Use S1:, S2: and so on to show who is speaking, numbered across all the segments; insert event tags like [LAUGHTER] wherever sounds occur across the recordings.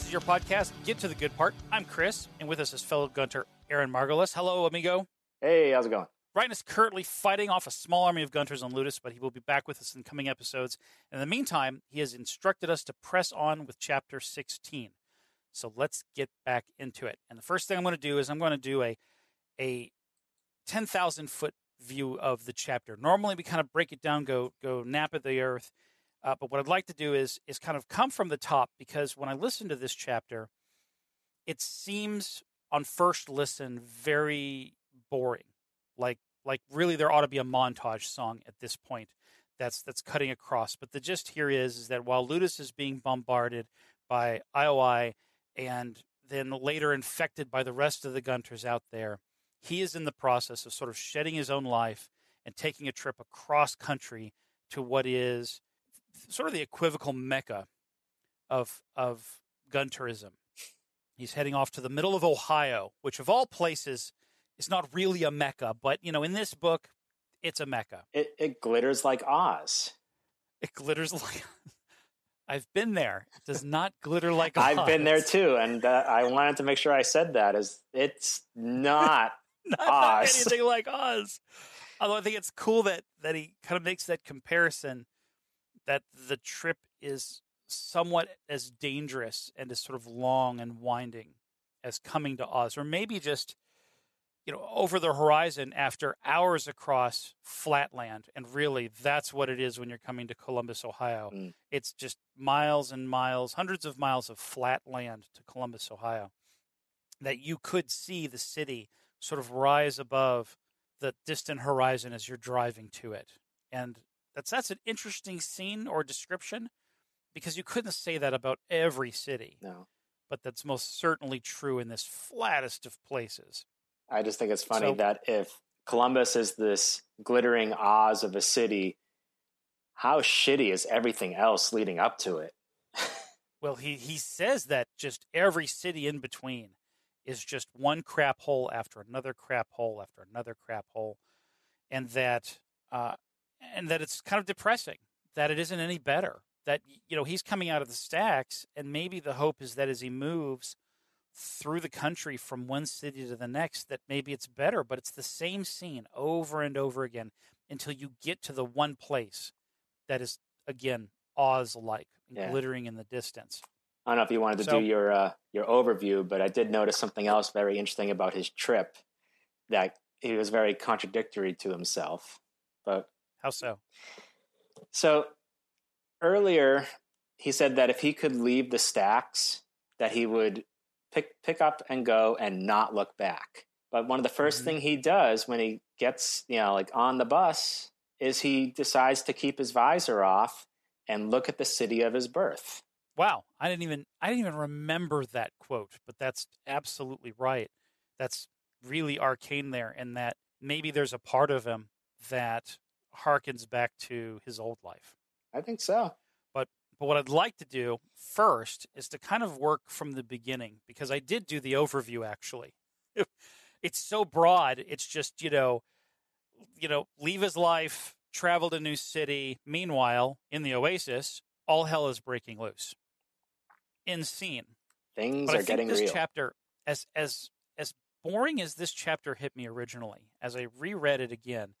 S1: This is your podcast, Get to the Good Part. I'm Chris, and with us is fellow Gunter Aaron Margolis. Hello, amigo.
S2: Hey, how's it going?
S1: Ryan is currently fighting off a small army of Gunters on Ludus, but he will be back with us in coming episodes. In the meantime, he has instructed us to press on with chapter 16. So let's get back into it. And the first thing I'm going to do is I'm going to do a a 10,000 foot view of the chapter. Normally, we kind of break it down, go go nap at the earth. Uh, but what I'd like to do is is kind of come from the top because when I listen to this chapter, it seems on first listen very boring. Like like really there ought to be a montage song at this point that's that's cutting across. But the gist here is is that while Ludus is being bombarded by IOI and then later infected by the rest of the Gunters out there, he is in the process of sort of shedding his own life and taking a trip across country to what is sort of the equivocal mecca of of gun tourism. He's heading off to the middle of Ohio, which of all places is not really a mecca, but you know, in this book, it's a mecca.
S2: It, it glitters like Oz.
S1: It glitters [LAUGHS] like. I've been there. It does not glitter like Oz.
S2: I've been there too, and uh, I wanted to make sure I said that. Is it's [LAUGHS] not,
S1: not
S2: Oz.
S1: anything like Oz. Although I think it's cool that that he kind of makes that comparison that the trip is somewhat as dangerous and as sort of long and winding as coming to Oz, or maybe just you know over the horizon after hours across flatland. And really, that's what it is when you're coming to Columbus, Ohio.
S2: Mm.
S1: It's just miles and miles, hundreds of miles of flat land to Columbus, Ohio. That you could see the city sort of rise above the distant horizon as you're driving to it. And that's that's an interesting scene or description because you couldn't say that about every city.
S2: No,
S1: But that's most certainly true in this flattest of places.
S2: I just think it's funny
S1: So-
S2: that if Columbus is this glittering Oz of a city, how shitty is everything else leading up to it? [LAUGHS]
S1: Well, he, he says that just every city in between is just one crap hole after another crap hole after another crap hole, and that uh, and that it's kind of depressing that it isn't any better. That you know he's coming out of the stacks, and maybe the hope is that as he moves through the country from one city to the next, that maybe it's better. But it's the same scene over and over again until you get to the one place that is again Oz-like,
S2: Yeah.
S1: glittering in the distance.
S2: I don't know if you wanted to
S1: So-
S2: do your uh, your overview, but I did notice something else very interesting about his trip that he was very contradictory to himself. But
S1: How so?
S2: So earlier, he said that if he could leave the stacks, that he would pick pick up and go and not look back. But one of the 1st
S1: Mhm.
S2: thing he does when he gets, you know, like on the bus is he decides to keep his visor off and look at the city of his birth.
S1: Wow, I didn't even I didn't even remember that quote, but that's absolutely right. That's really arcane there in that maybe there's a part of him that harkens back to his old life.
S2: I think so.
S1: But but what I'd like to do first is to kind of work from the beginning because I did do the overview actually. [LAUGHS] It's so broad, it's just, you know, you know, leave his life, travel to new city. Meanwhile, in the Oasis, all hell is breaking loose. Insane.
S2: Things
S1: But I
S2: are
S1: think
S2: getting
S1: this
S2: real.
S1: chapter, as as as boring as this chapter hit me originally, as I reread it again,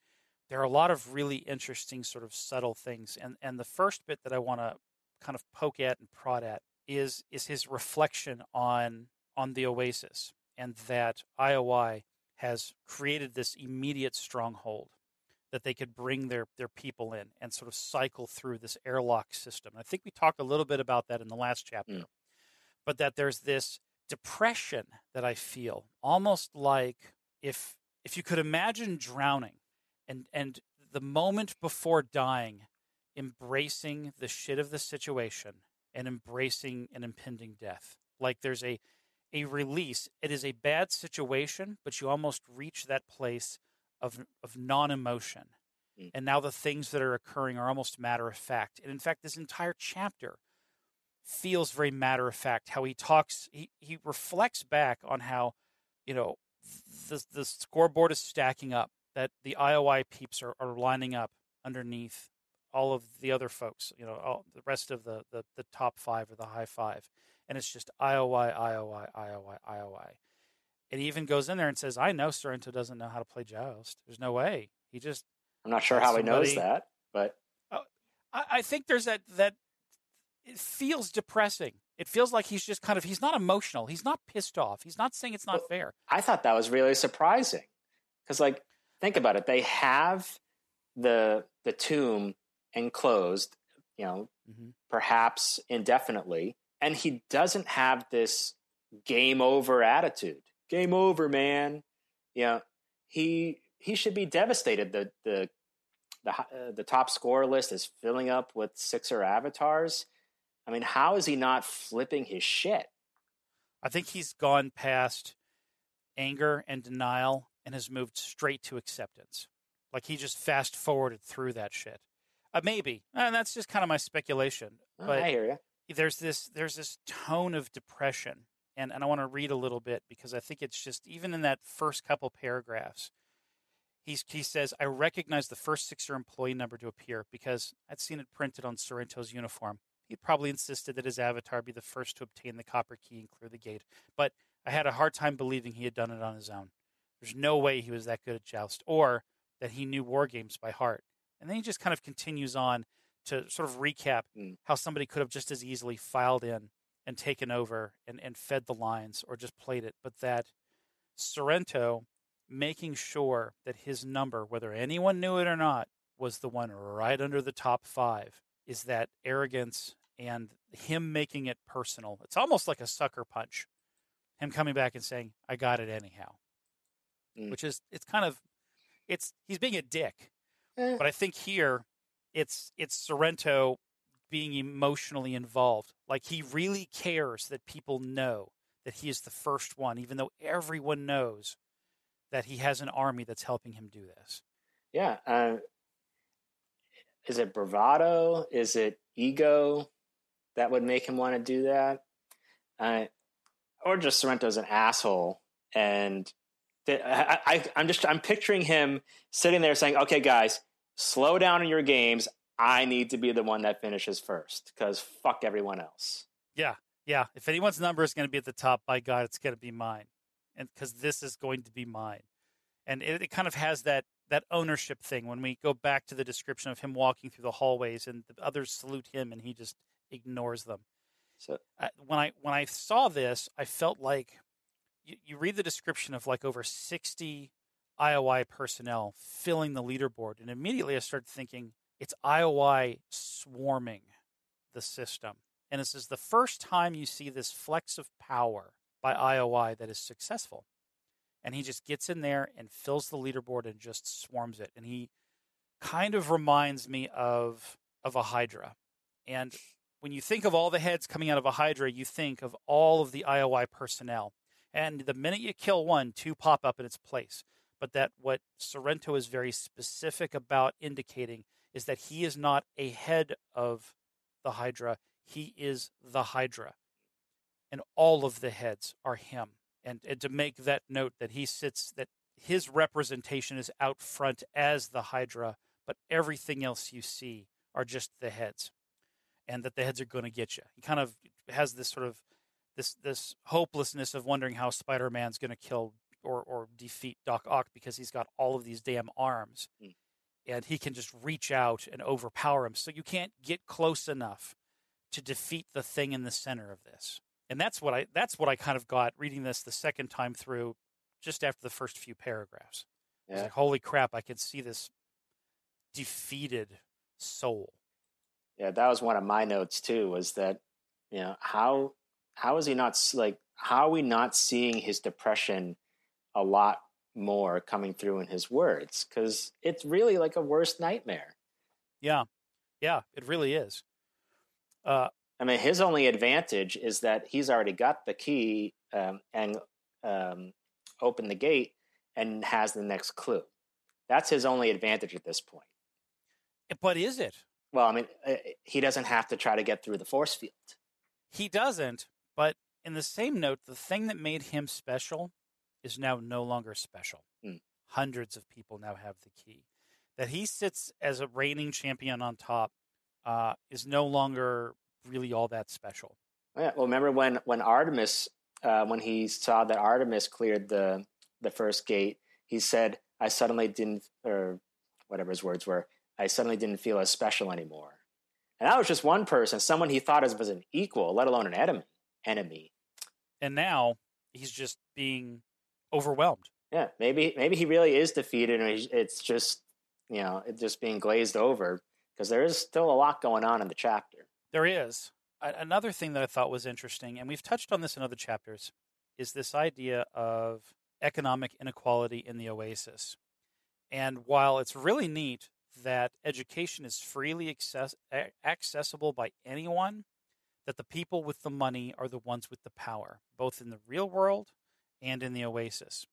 S1: there are a lot of really interesting, sort of subtle things. And and the first bit that I want to kind of poke at and prod at is is his reflection on on the Oasis and that IOI has created this immediate stronghold that they could bring their their people in and sort of cycle through this airlock system. I think we talked a little bit about that in the last chapter.
S2: Mm.
S1: But that there's this depression that I feel, almost like if if you could imagine drowning and and the moment before dying embracing the shit of the situation and embracing an impending death. Like there's a a release. It is a bad situation, but you almost reach that place of of non-emotion. Mm. And now the things that are occurring are almost matter of fact. And in fact, this entire chapter feels very matter of fact. How he talks, he, he reflects back on how, you know, the the scoreboard is stacking up. That the IOI peeps are, are lining up underneath all of the other folks, you know, all the rest of the, the, the top five or the high five. And it's just IOI, IOI, IOI, IOI. It even goes in there and says, I know Sorrento doesn't know how to play Joust. There's no way. He just.
S2: I'm not sure how somebody, he knows that, but.
S1: Uh, I, I think there's that, that it feels depressing. It feels like he's just kind of, he's not emotional. He's not pissed off. He's not saying it's not well, fair.
S2: I thought that was really surprising. Because, like, think about it. They have the the tomb enclosed, you know, mm-hmm. perhaps indefinitely. And he doesn't have this game over attitude. Game over, man. You know, he he should be devastated. The the the uh, the top score list is filling up with Sixer avatars. I mean, how is he not flipping his shit?
S1: I think he's gone past anger and denial and has moved straight to acceptance. Like he just fast forwarded through that shit. Uh, maybe, and that's just kind of my speculation.
S2: Oh,
S1: but
S2: I hear you.
S1: There's this there's this tone of depression, and and I want to read a little bit because I think it's just even in that first couple paragraphs. He's, he says, I recognize the first Sixer employee number to appear because I'd seen it printed on Sorrento's uniform. He probably insisted that his avatar be the first to obtain the copper key and clear the gate, but I had a hard time believing he had done it on his own. There's no way he was that good at joust, or that he knew war games by heart. And then he just kind of continues on to sort of recap mm. how somebody could have just as easily filed in and taken over and, and fed the lines or just played it, but that Sorrento making sure that his number, whether anyone knew it or not, was the one right under the top five is that arrogance and him making it personal. It's almost like a sucker punch. Him coming back and saying, I got it anyhow. Mm. Which is it's kind of it's he's being a dick Eh. But I think here it's it's Sorrento being emotionally involved. Like he really cares that people know that he is the first one, even though everyone knows that he has an army that's helping him do this.
S2: Yeah. Uh, is it bravado? Is it ego that would make him want to do that? Uh, or just Sorrento's an asshole and I, I, I'm just I'm picturing him sitting there saying, "Okay, guys, slow down in your games. I need to be the one that finishes first because fuck everyone else."
S1: Yeah, yeah. If anyone's number is going to be at the top, by God, it's going to be mine, and because this is going to be mine, and it, it kind of has that that ownership thing when we go back to the description of him walking through the hallways and the others salute him and he just ignores them. So uh, when I when I saw this, I felt like you, you read the description of like over 60 IOI personnel filling the leaderboard. And immediately I started thinking it's IOI swarming the system. And this is the first time you see this flex of power by IOI that is successful. And he just gets in there and fills the leaderboard and just swarms it. And he kind of reminds me of of a Hydra. And when you think of all the heads coming out of a Hydra, you think of all of the IOI personnel. And the minute you kill one, two pop up in its place. But that what Sorrento is very specific about indicating is that he is not a head of the Hydra, he is the Hydra. And all of the heads are him. And, and to make that note that he sits, that his representation is out front as the Hydra, but everything else you see are just the heads. And that the heads are going to get you. He kind of has this sort of this this hopelessness of wondering how Spider-Man's going to kill or or defeat Doc Ock because he's got all of these damn arms, mm. and he can just reach out and overpower him. So you can't get close enough to defeat the thing in the center of this. And that's what I that's what I kind of got reading this the second time through, just after the first few paragraphs. Yeah. Like, holy crap! I can see this defeated soul.
S2: Yeah, that was one of my notes too. Was that you know how how is he not like how are we not seeing his depression a lot more coming through in his words? Because it's really like a worst nightmare.
S1: Yeah, yeah, it really is. Uh,
S2: I mean, his only advantage is that he's already got the key um, and um, opened the gate and has the next clue. That's his only advantage at this point.
S1: But is it?
S2: Well, I mean, uh, he doesn't have to try to get through the force field.
S1: He doesn't, but in the same note, the thing that made him special is now no longer special.
S2: Mm.
S1: Hundreds of people now have the key. That he sits as a reigning champion on top uh, is no longer really all that special.
S2: Yeah, well, remember when when Artemis, uh, when he saw that Artemis cleared the the first gate, he said, "I suddenly didn't," or whatever his words were. I suddenly didn't feel as special anymore. And that was just one person, someone he thought as was an equal, let alone an enemy. Enemy.
S1: And now he's just being overwhelmed.
S2: Yeah, maybe maybe he really is defeated, and it's just you know it's just being glazed over because there is still a lot going on in the chapter.
S1: There is another thing that I thought was interesting, and we've touched on this in other chapters, is this idea of economic inequality in the oasis. And while it's really neat that education is freely access- accessible by anyone, that the people with the money are the ones with the power, both in the real world and in the oasis.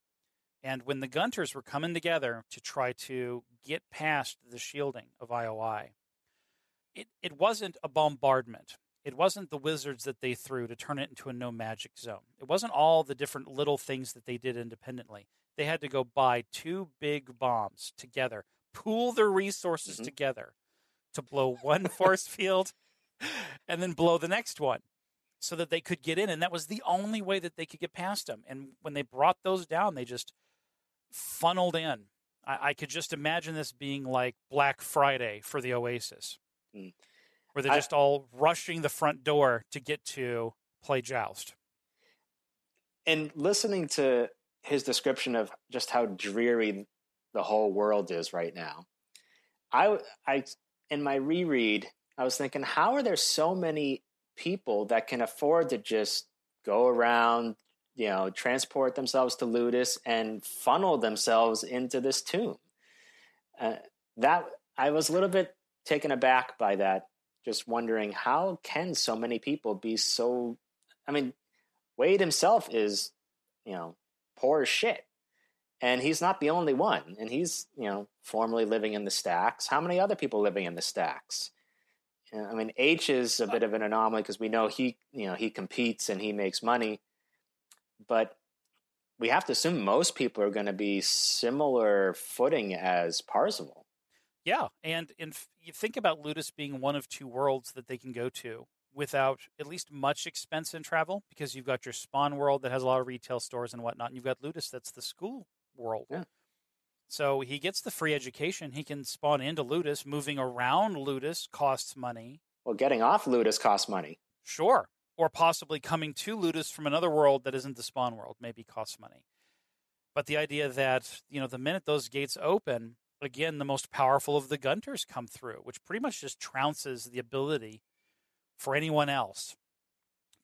S1: And when the Gunters were coming together to try to get past the shielding of IOI, it, it wasn't a bombardment. It wasn't the wizards that they threw to turn it into a no magic zone. It wasn't all the different little things that they did independently. They had to go buy two big bombs together pool their resources mm-hmm. together to blow one force [LAUGHS] field and then blow the next one so that they could get in. And that was the only way that they could get past them. And when they brought those down, they just funneled in. I, I could just imagine this being like Black Friday for the Oasis, mm. where they're just all rushing the front door to get to play Joust.
S2: And listening to his description of just how dreary the whole world is right now. I, I, in my reread, I was thinking, how are there so many people that can afford to just go around, you know, transport themselves to Ludus and funnel themselves into this tomb? Uh, that I was a little bit taken aback by that, just wondering how can so many people be so. I mean, Wade himself is, you know, poor as shit and he's not the only one and he's you know formerly living in the stacks how many other people living in the stacks i mean h is a bit of an anomaly because we know he you know he competes and he makes money but we have to assume most people are going to be similar footing as parzival
S1: yeah and in, you think about ludus being one of two worlds that they can go to without at least much expense in travel because you've got your spawn world that has a lot of retail stores and whatnot and you've got ludus that's the school world.
S2: Yeah.
S1: So he gets the free education. He can spawn into Ludus. Moving around Ludus costs money.
S2: Well, getting off Ludus costs money.
S1: Sure. Or possibly coming to Ludus from another world that isn't the spawn world maybe costs money. But the idea that, you know, the minute those gates open, again, the most powerful of the Gunters come through, which pretty much just trounces the ability for anyone else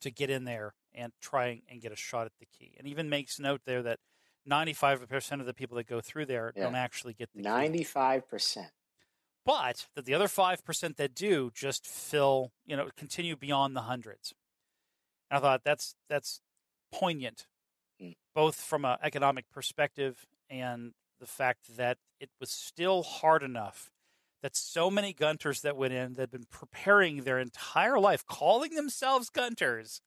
S1: to get in there and try and get a shot at the key. And even makes note there that 95% of the people that go through there yeah. don't actually get the
S2: 95%.
S1: But that the other 5% that do just fill, you know, continue beyond the hundreds. And I thought that's that's poignant, mm. both from an economic perspective and the fact that it was still hard enough that so many gunters that went in that had been preparing their entire life, calling themselves gunters,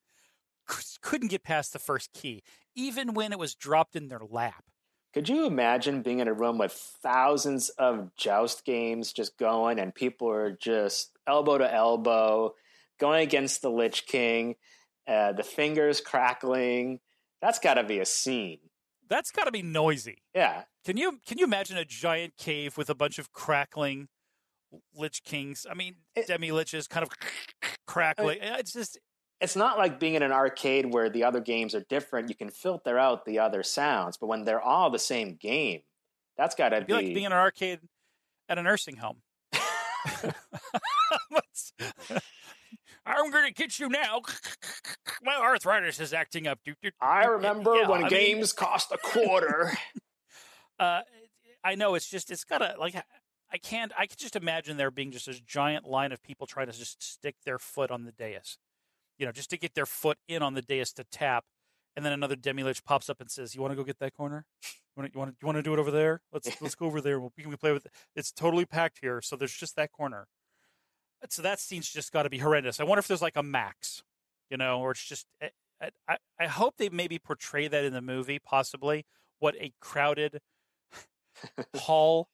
S1: couldn't get past the first key, even when it was dropped in their lap.
S2: Could you imagine being in a room with thousands of joust games just going and people are just elbow to elbow going against the Lich King, uh, the fingers crackling? That's got to be a scene.
S1: That's got to be noisy.
S2: Yeah.
S1: Can you can you imagine a giant cave with a bunch of crackling Lich Kings? I mean, demi liches kind of crackling. I mean, it's just
S2: it's not like being in an arcade where the other games are different. You can filter out the other sounds, but when they're all the same game, that's got to be,
S1: like being in an arcade at a nursing home. [LAUGHS] [LAUGHS] I'm going to get you now. [LAUGHS] My arthritis is acting up.
S2: I remember yeah, when I games mean, cost a quarter.
S1: uh, I know it's just it's gotta like I can't I can just imagine there being just this giant line of people trying to just stick their foot on the dais, you know, just to get their foot in on the dais to tap, and then another demi lich pops up and says, "You want to go get that corner? You want to you want to, you want to do it over there? Let's let's go over there. We can play with it. It's totally packed here, so there's just that corner." So that scene's just got to be horrendous. I wonder if there's like a max, you know, or it's just. Eh, I, I, I hope they maybe portray that in the movie, possibly what a crowded [LAUGHS] hall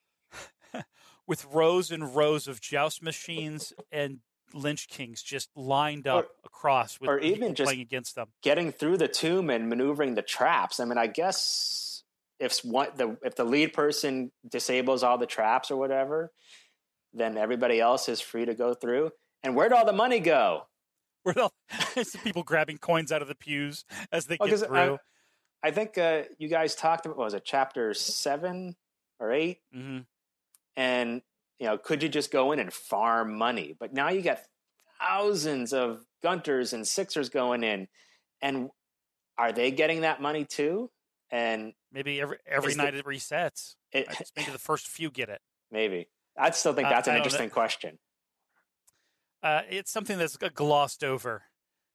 S1: [LAUGHS] with rows and rows of joust machines and Lich Kings just lined up or, across with
S2: or even just
S1: playing against them.
S2: Getting through the tomb and maneuvering the traps. I mean, I guess if one the if the lead person disables all the traps or whatever, then everybody else is free to go through. And where'd all the money go?
S1: Where'd all [LAUGHS] it's people grabbing coins out of the pews as they oh, get through?
S2: I, I think uh, you guys talked about what was it chapter seven or 8
S1: mm-hmm.
S2: and you know could you just go in and farm money? But now you got thousands of Gunters and Sixers going in, and are they getting that money too? And
S1: maybe every every night the, it resets. It, maybe the first few get it.
S2: Maybe I still think uh, that's uh, an interesting question.
S1: Uh, it's something that's glossed over.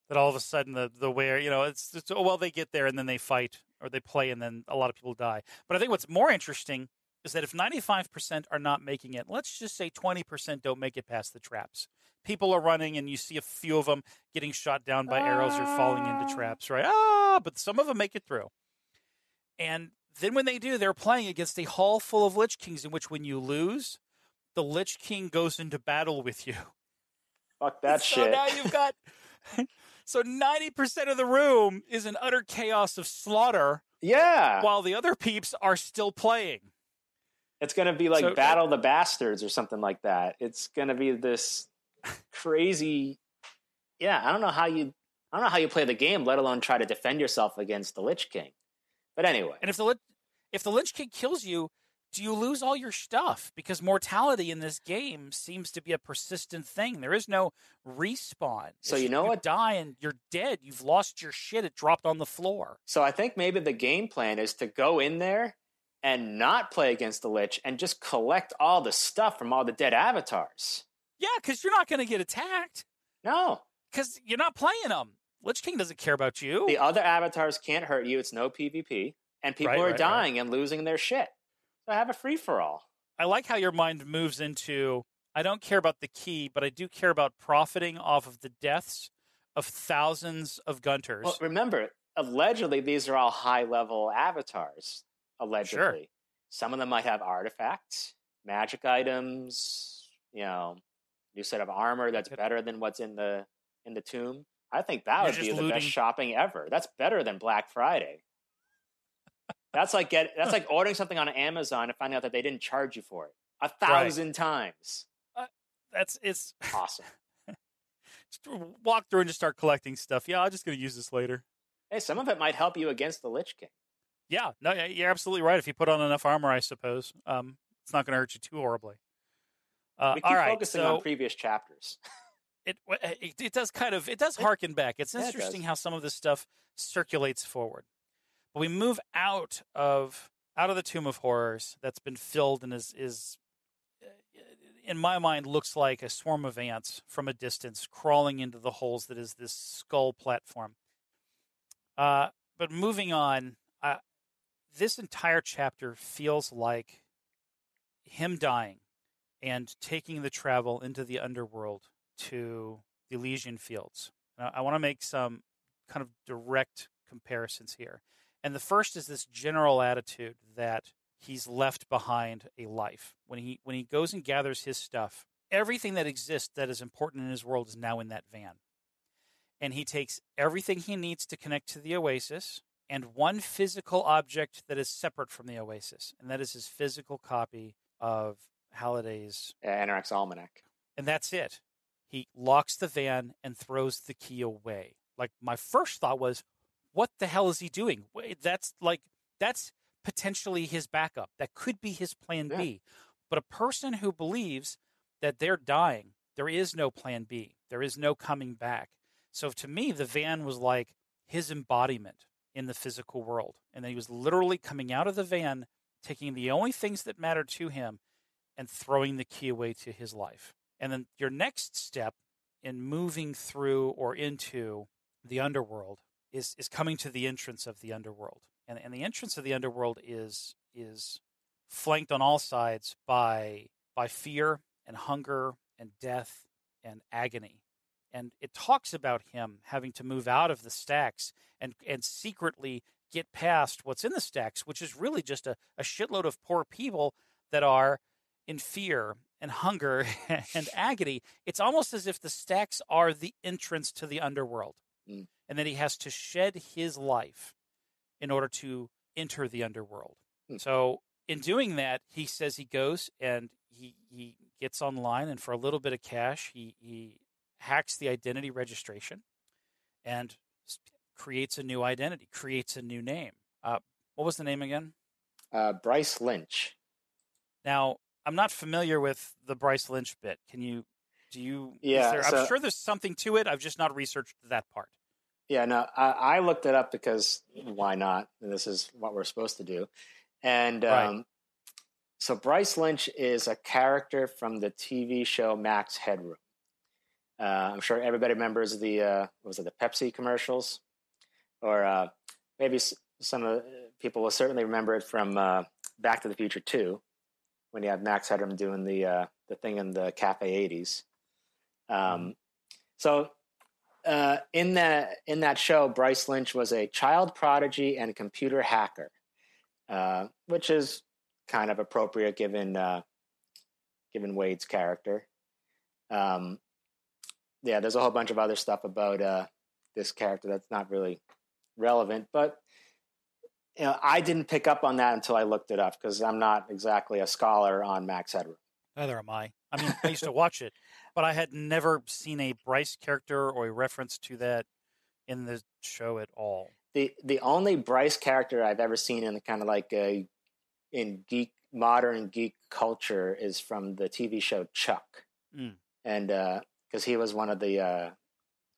S1: That all of a sudden the the where you know it's, it's oh well they get there and then they fight or they play and then a lot of people die. But I think what's more interesting is that if 95% are not making it, let's just say 20% don't make it past the traps. People are running and you see a few of them getting shot down by arrows or falling into ah. traps, right? Ah, but some of them make it through. And then when they do, they're playing against a hall full of Lich Kings in which when you lose, the Lich King goes into battle with you.
S2: Fuck [LAUGHS] that shit.
S1: so
S2: shit.
S1: now you've got [LAUGHS] so 90% of the room is an utter chaos of slaughter.
S2: Yeah.
S1: While the other peeps are still playing.
S2: It's going to be like so, Battle uh, the Bastards or something like that. It's going to be this crazy. Yeah, I don't know how you. I don't know how you play the game, let alone try to defend yourself against the Lich King. But anyway,
S1: and if the if the Lich King kills you, do you lose all your stuff? Because mortality in this game seems to be a persistent thing. There is no respawn.
S2: So you know
S1: you
S2: what?
S1: Die and you're dead. You've lost your shit. It dropped on the floor.
S2: So I think maybe the game plan is to go in there and not play against the Lich and just collect all the stuff from all the dead avatars.
S1: Yeah, because you're not going to get attacked.
S2: No.
S1: Because you're not playing them. Lich King doesn't care about you.
S2: The other avatars can't hurt you. It's no PvP. And people right, are right, dying right. and losing their shit. So I have a free for all.
S1: I like how your mind moves into I don't care about the key, but I do care about profiting off of the deaths of thousands of Gunters.
S2: Well, remember, allegedly, these are all high level avatars allegedly. Sure. Some of them might have artifacts, magic items, you know, new set of armor that's better than what's in the in the tomb. I think that You're would be the looting. best shopping ever. That's better than Black Friday. that's like get that's like ordering something on Amazon and finding out that they didn't charge you for it a thousand right. times.
S1: Uh, that's it's
S2: awesome. [LAUGHS]
S1: walk through and just start collecting stuff. Yeah, I'm just going to use this later.
S2: Hey, some of it might help you against the Lich King.
S1: Yeah, no, you're absolutely right. If you put on enough armor, I suppose um, it's not going to hurt you too horribly.
S2: Uh, we keep focusing so on previous chapters. [LAUGHS]
S1: it, it, it does kind of it does harken back. It's yeah, interesting it how some of this stuff circulates forward. But we move out of out of the Tomb of Horrors that's been filled and is is in my mind looks like a swarm of ants from a distance crawling into the holes that is this skull platform. Uh, but moving on, this entire chapter feels like him dying and taking the travel into the underworld to the Elysian fields. Now, I want to make some kind of direct comparisons here. And the first is this general attitude that he's left behind a life. When he when he goes and gathers his stuff, everything that exists that is important in his world is now in that van. And he takes everything he needs to connect to the oasis, and one physical object that is separate from the Oasis, and that is his physical copy of Halliday's
S2: Anorak's Almanac.
S1: And that's it. He locks the van and throws the key away. Like my first thought was, what the hell is he doing? That's like that's potentially his backup. That could be his plan yeah. B. But a person who believes that they're dying, There is no plan B. There is no coming back. So to me, the van was like his embodiment in the physical world. And then he was literally coming out of the van, taking the only things that mattered to him and throwing the key away to his life. And then your next step in moving through or into the underworld is, is coming to the entrance of the underworld. And, and the entrance of the underworld is is flanked on all sides by by fear and hunger and death and agony. And it talks about him having to move out of the stacks and, and secretly get past what's in the stacks, which is really just a, a shitload of poor people that are in fear and hunger [LAUGHS] and agony. It's almost as if the stacks are the entrance to the underworld. Mm. And that he has to shed his life in order to enter the underworld. Mm. So in doing that, he says he goes and he he gets online and for a little bit of cash, he he hacks the identity registration and creates a new identity, creates a new name. Uh, what was the name again?
S2: Uh, Bryce Lynch.
S1: Now, I'm not familiar with the Bryce Lynch bit. Can you? Do you?
S2: Yeah,
S1: there, so, I'm sure there's something to it. I've just not researched that part.
S2: Yeah, no, I, I looked it up because why not? This is what we're supposed to do. And um, right. so Bryce Lynch is a character from the TV show Max Headroom. Uh, I'm sure everybody remembers the uh, was it the Pepsi commercials, or uh, maybe some of people will certainly remember it from uh, Back to the Future 2, when you have Max Headroom doing the uh, the thing in the Cafe 80s. Um, mm-hmm. so uh, in that in that show, Bryce Lynch was a child prodigy and computer hacker. Uh, which is kind of appropriate given uh, given Wade's character. Um, yeah, there's a whole bunch of other stuff about uh, this character that's not really relevant, but you know, I didn't pick up on that until I looked it up because I'm not exactly a scholar on Max Headroom.
S1: Neither am I. I mean, I used to [LAUGHS] watch it, but I had never seen a Bryce character or a reference to that in the show at all
S2: the the only Bryce character I've ever seen in kind of like a, in geek modern geek culture is from the TV show Chuck, mm. and because he was one of the uh,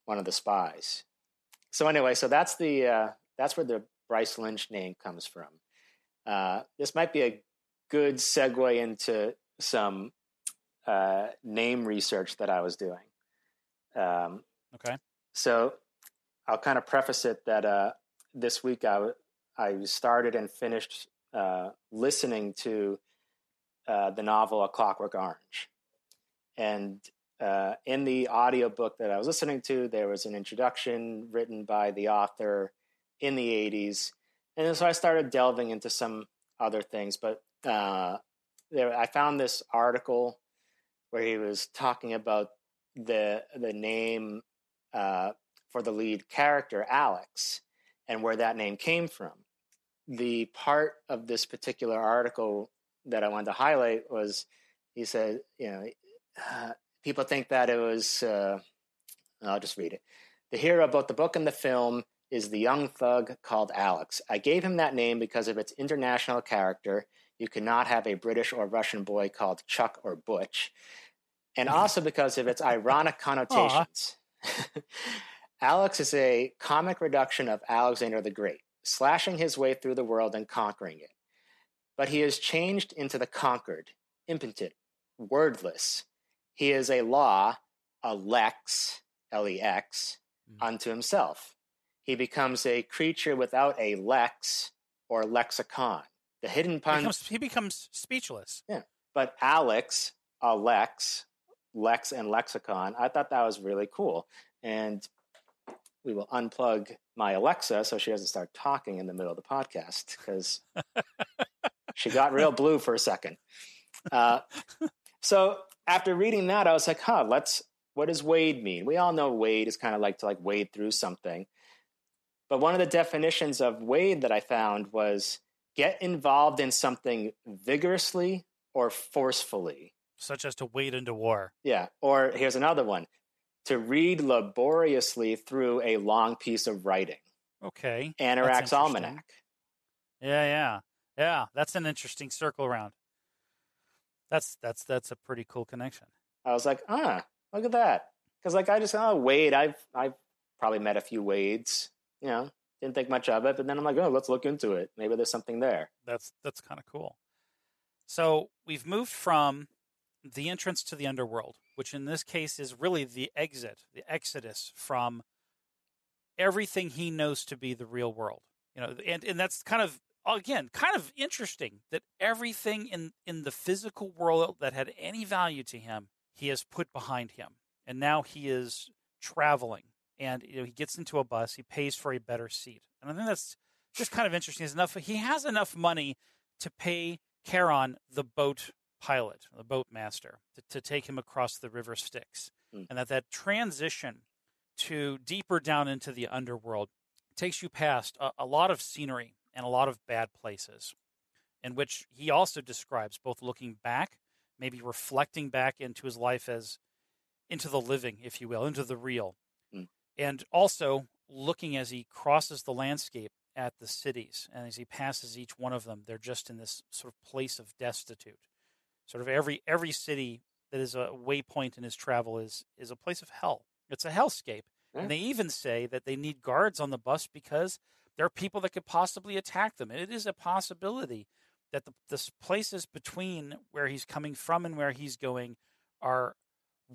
S2: one of the spies. So anyway, so that's the uh, that's where the Bryce Lynch name comes from. Uh, this might be a good segue into some uh, name research that I was doing.
S1: Um, okay.
S2: So I'll kind of preface it that uh, this week I, I started and finished uh, listening to uh, the novel A Clockwork Orange. And uh, in the audiobook that I was listening to, there was an introduction written by the author in the 80s. And so I started delving into some other things. But uh, there, I found this article where he was talking about the the name uh, for the lead character, Alex and where that name came from. The part of this particular article that I wanted to highlight was he said, you know, uh, people think that it was, uh, I'll just read it. The hero of both the book and the film is the young thug called Alex. I gave him that name because of its international character. You cannot have a British or Russian boy called Chuck or Butch. And also because of its ironic connotations. [LAUGHS] Alex is a comic reduction of Alexander the Great, slashing his way through the world and conquering it. But he is changed into the conquered, impotent, wordless. He is a law, a lex, L E X, mm-hmm. unto himself. He becomes a creature without a lex or lexicon. The hidden pun.
S1: He becomes, he becomes speechless.
S2: Yeah. But Alex, a lex, lex and lexicon, I thought that was really cool. And we will unplug my Alexa so she doesn't start talking in the middle of the podcast because [LAUGHS] she got real blue for a second. Uh, so after reading that, I was like, huh, let's, what does Wade mean? We all know Wade is kind of like to like wade through something. But one of the definitions of Wade that I found was get involved in something vigorously or forcefully.
S1: Such as to wade into war.
S2: Yeah. Or here's another one to read laboriously through a long piece of writing.
S1: Okay.
S2: Anorak's Almanac.
S1: Yeah, yeah. Yeah, that's an interesting circle around. That's that's that's a pretty cool connection.
S2: I was like, ah, look at that. Because like I just oh Wade, I've I've probably met a few Wades. You know, didn't think much of it, but then I'm like, oh, let's look into it. Maybe there's something there.
S1: That's that's kind of cool. So we've moved from the entrance to the underworld, which in this case is really the exit, the exodus from everything he knows to be the real world. You know, and, and that's kind of again kind of interesting that everything in in the physical world that had any value to him, he has put behind him. And now he is traveling and you know he gets into a bus, he pays for a better seat. And I think that's just kind of interesting. Is enough he has enough money to pay Charon, the boat pilot, the boat master, to, to take him across the river Styx. Mm. And that that transition to deeper down into the underworld takes you past a, a lot of scenery and a lot of bad places, in which he also describes both looking back, maybe reflecting back into his life as into the living, if you will, into the real, mm. and also looking as he crosses the landscape at the cities. And as he passes each one of them, they're just in this sort of place of destitute. Sort of every every city that is a waypoint in his travel is is a place of hell. It's a hellscape. Yeah. And they even say that they need guards on the bus because there are people that could possibly attack them. And it is a possibility that the, the places between where he's coming from and where he's going are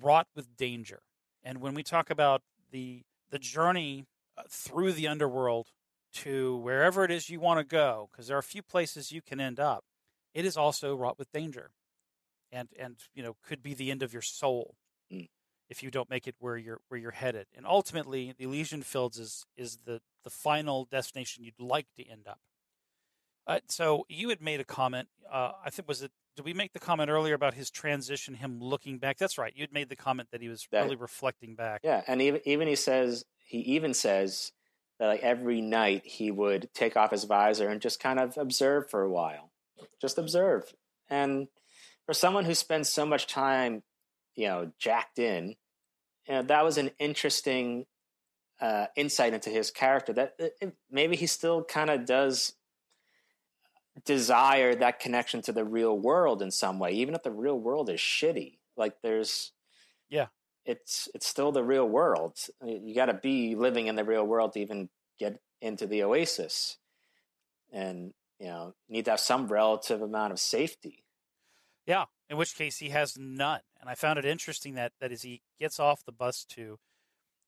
S1: wrought with danger. And when we talk about the the journey uh, through the underworld to wherever it is you want to go, because there are a few places you can end up, it is also wrought with danger, and and you know could be the end of your soul. If you don't make it where you're where you're headed. And ultimately, the Elysian Fields is is the the final destination you'd like to end up. Uh, so you had made a comment. Uh, I think was it. Did we make the comment earlier about his transition, him looking back? That's right. You'd made the comment that he was that, really reflecting back.
S2: Yeah, and even even he says he even says that like every night he would take off his visor and just kind of observe for a while, just observe. And for someone who spends so much time, you know, jacked in, you know, that was an interesting uh, insight into his character. That it, maybe he still kind of does desire that connection to the real world in some way, even if the real world is shitty. Like there's,
S1: yeah,
S2: it's it's still the real world. You got to be living in the real world to even get into the oasis, and you know need to have some relative amount of safety.
S1: Yeah, in which case he has none. And I found it interesting that that as he gets off the bus to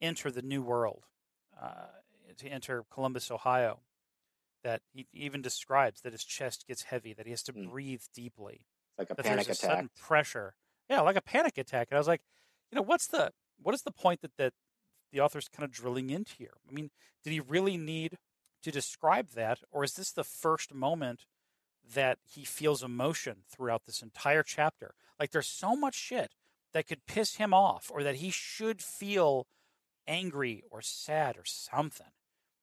S1: enter the new world, uh, to enter Columbus, Ohio, that he even describes that his chest gets heavy, that he has to mm. breathe deeply, It's
S2: like a panic
S1: there's
S2: a
S1: sudden pressure. Yeah, like a panic attack. And I was like, you know, what's the what is the point that that the author's kind of drilling into here? I mean, did he really need to describe that, or is this the first moment that he feels emotion throughout this entire chapter? Like, there's so much shit that could piss him off, or that he should feel angry or sad or something,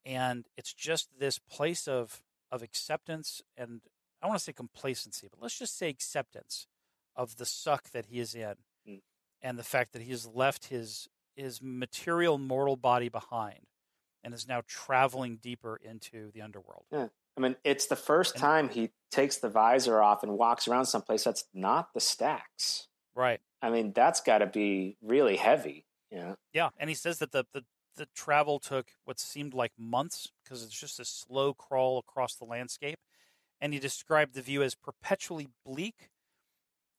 S1: and it's just this place of of acceptance and I want to say complacency, but let's just say acceptance of the suck that he is in mm. and the fact that he has left his his material mortal body behind and is now traveling deeper into the underworld.
S2: Yeah. I mean, it's the first time he takes the visor off and walks around someplace that's not the stacks.
S1: Right.
S2: I mean, that's got to be really heavy. Yeah.
S1: Yeah, and he says that the, the the travel took what seemed like months because it's just a slow crawl across the landscape, and he described the view as perpetually bleak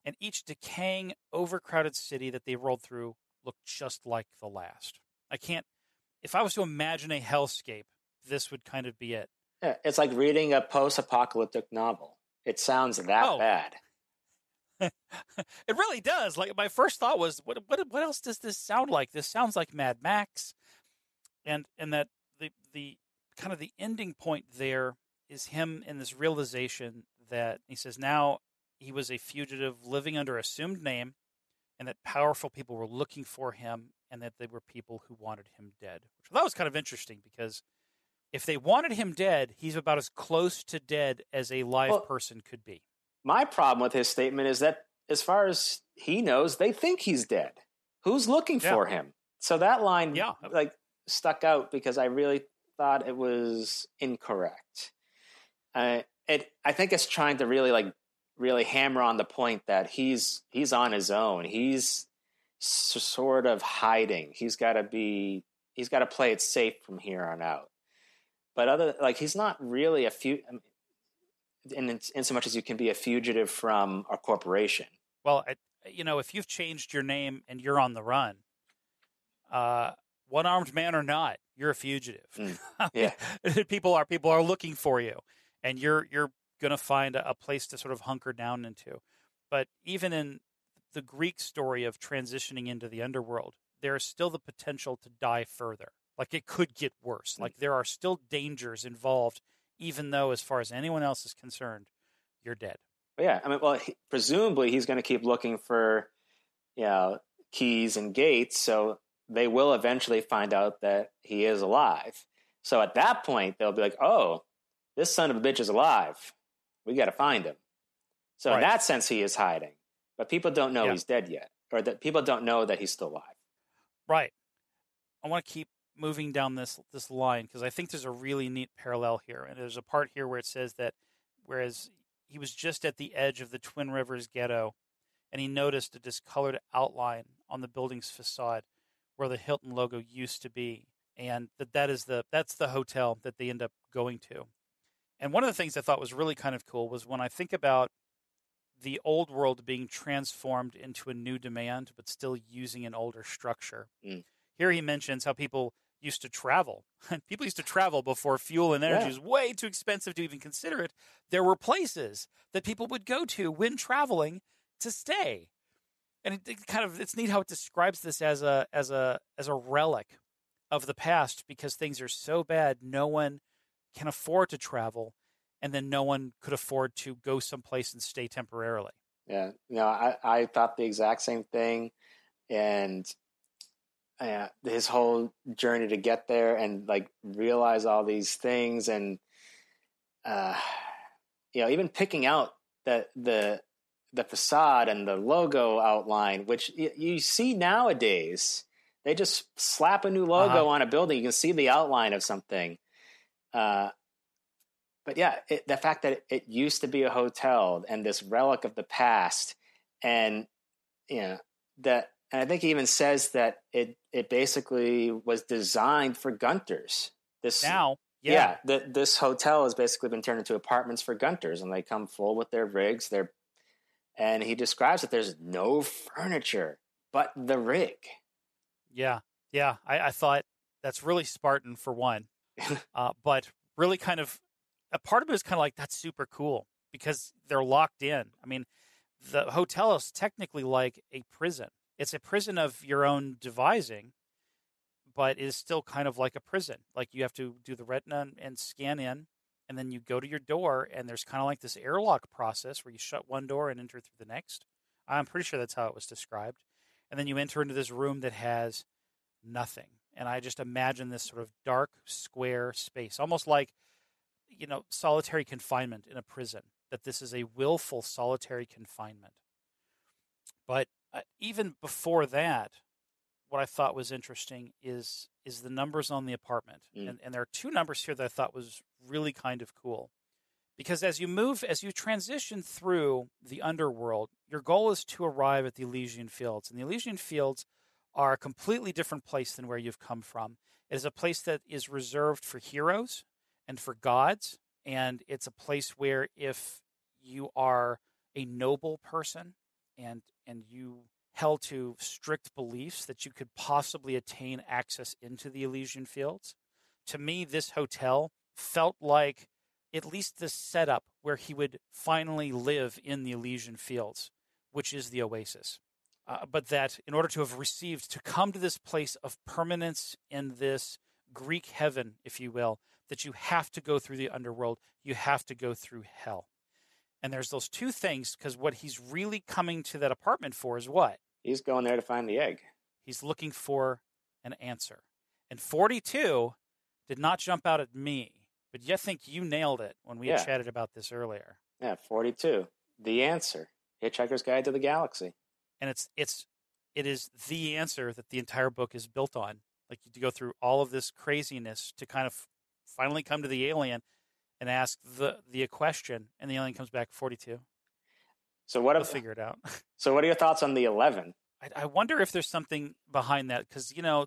S1: and each decaying, overcrowded city that they rolled through looked just like the last. I can't, if I was to imagine a hellscape, this would kind of be it.
S2: Yeah, it's like reading a post apocalyptic novel. It sounds that oh. bad. [LAUGHS]
S1: it really does. Like my first thought was, what, what what else does this sound like? This sounds like Mad Max, and and that the the kind of the ending point there is him in this realization that he says now he was a fugitive living under assumed name and that powerful people were looking for him and that they were people who wanted him dead. Which that was kind of interesting because if they wanted him dead, he's about as close to dead as a live well, person could be.
S2: My problem with his statement is that as far as he knows, they think he's dead. Who's looking yeah. for him? So that line yeah. like stuck out because I really thought it was incorrect. Uh, it I think it's trying to really like really hammer on the point that he's he's on his own. He's sort of hiding. He's got to be he's got to play it safe from here on out. But other like he's not really a few in in so much as you can be a fugitive from a corporation.
S1: Well, I, you know, if you've changed your name and you're on the run, uh, one armed man or not, you're a fugitive. Mm, [LAUGHS]
S2: yeah, [LAUGHS]
S1: people are people are looking for you, and you're you're going to find a, a place to sort of hunker down into. But even in the Greek story of transitioning into the underworld, there is still the potential to die further. Like it could get worse. Mm. Like there are still dangers involved, even though, as far as anyone else is concerned, you're dead.
S2: Yeah, I mean, well, he, presumably he's going to keep looking for, you know, keys and gates. So they will eventually find out that he is alive. So at that point, they'll be like, "Oh, this son of a bitch is alive. We got to find him." So right. in that sense, he is hiding, but people don't know yeah. he's dead yet, or that people don't know that he's still alive.
S1: Right. I want to keep moving down this this line because I think there's a really neat parallel here, and there's a part here where it says that whereas he was just at the edge of the Twin Rivers ghetto, and he noticed a discolored outline on the building's facade where the Hilton logo used to be, and that that is the that's the hotel that they end up going to. And one of the things I thought was really kind of cool was when I think about the old world being transformed into a new demand, but still using an older structure. Mm. Here he mentions how people used to travel. [LAUGHS] people used to travel before fuel and energy yeah. was way too expensive to even consider it. There were places that people would go to when traveling to stay. And it, it kind of it's neat how it describes this as a as a as a relic of the past because things are so bad no one can afford to travel and then no one could afford to go someplace and stay temporarily.
S2: Yeah, you know, I, I thought the exact same thing, and uh, his whole journey to get there and like realize all these things, and uh, you know, even picking out the the the facade and the logo outline, which y- you see nowadays. They just slap a new logo uh-huh. on a building. You can see the outline of something. Uh, but yeah, it, the fact that it, it, used to be a hotel and this relic of the past, and you know that, and I think he even says that it it basically was designed for gunters.
S1: This now,
S2: yeah, yeah the, this hotel has basically been turned into apartments for gunters, and they come full with their rigs. Their and he describes that there's no furniture but the rig.
S1: Yeah, yeah, I, I thought that's really Spartan for one, [LAUGHS] uh, but really kind of a part of it is kind of like that's super cool because they're locked in. I mean, the hotel is technically like a prison. It's a prison of your own devising, but is still kind of like a prison. Like you have to do the retina and scan in, and then you go to your door, and there's kind of like this airlock process where you shut one door and enter through the next. I'm pretty sure that's how it was described. And then you enter into this room that has nothing. And I just imagine this sort of dark square space, almost like you know, solitary confinement in a prison, that this is a willful solitary confinement. But even before that, what I thought was interesting is is the numbers on the apartment, mm. and, and there are two numbers here that I thought was really kind of cool, because as you move, as you transition through the underworld, your goal is to arrive at the Elysian Fields, and the Elysian Fields are a completely different place than where you've come from. It is a place that is reserved for heroes and for gods. And it's a place where if you are a noble person and and you held to strict beliefs that you could possibly attain access into the Elysian fields. To me, this hotel felt like at least the setup where he would finally live in the Elysian fields, which is the oasis. Uh, but that in order to have received, to come to this place of permanence in this Greek heaven, if you will, that you have to go through the underworld, you have to go through hell. And there's those two things because what he's really coming to that apartment for is what?
S2: He's going there to find the egg.
S1: He's looking for an answer. And 42 did not jump out at me, but I think you nailed it when we yeah. chatted about this earlier.
S2: Yeah, 42. The answer. Hitchhiker's Guide to the Galaxy.
S1: And it's it's it is the answer that the entire book is built on. Like to go through all of this craziness to kind of finally come to the alien and ask the the question, and the alien comes back forty two.
S2: So what?
S1: I'll figure it out. [LAUGHS]
S2: So what are your thoughts on the eleven?
S1: I, I wonder if there's something behind that because you know.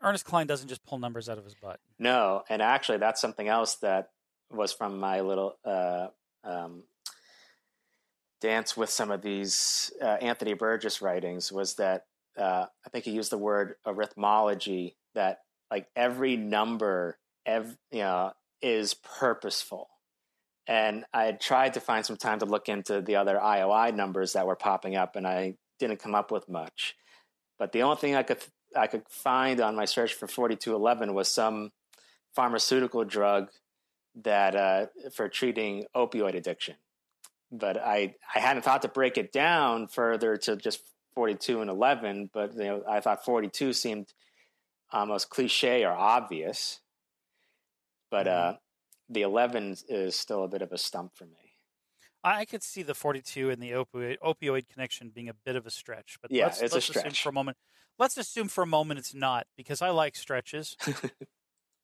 S1: Ernest Cline doesn't just pull numbers out of his butt.
S2: No, and actually, that's something else that was from my little uh, um, dance with some of these uh, Anthony Burgess writings. Was that uh, I think he used the word arithmology that like every number, every, you know, is purposeful. And I had tried to find some time to look into the other IOI numbers that were popping up, and I didn't come up with much. But the only thing I could I could find on my search for 4211 was some pharmaceutical drug that uh, for treating opioid addiction. But I I hadn't thought to break it down further to just 42 and 11. But you know I thought 42 seemed almost cliche or obvious. But mm-hmm. uh, the 11 is still a bit of a stump for me.
S1: I could see the 42 and the opioid, opioid connection being a bit of a stretch, but
S2: yeah,
S1: let's,
S2: it's
S1: let's
S2: a stretch.
S1: assume for a moment. Let's assume for a moment it's not because I like stretches. [LAUGHS]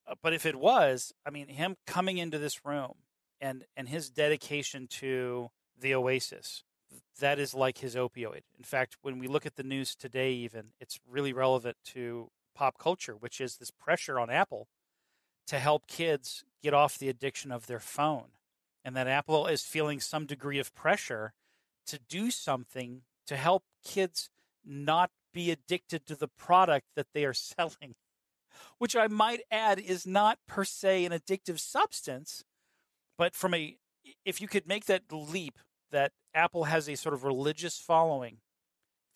S1: Uh, but if it was, I mean, him coming into this room and and his dedication to the Oasis, that is like his opioid. In fact, when we look at the news today, even it's really relevant to pop culture, which is this pressure on Apple to help kids get off the addiction of their phone and that Apple is feeling some degree of pressure to do something to help kids not be addicted to the product that they are [LAUGHS] selling, which I might add is not per se an addictive substance, but from a if you could make that leap that Apple has a sort of religious following,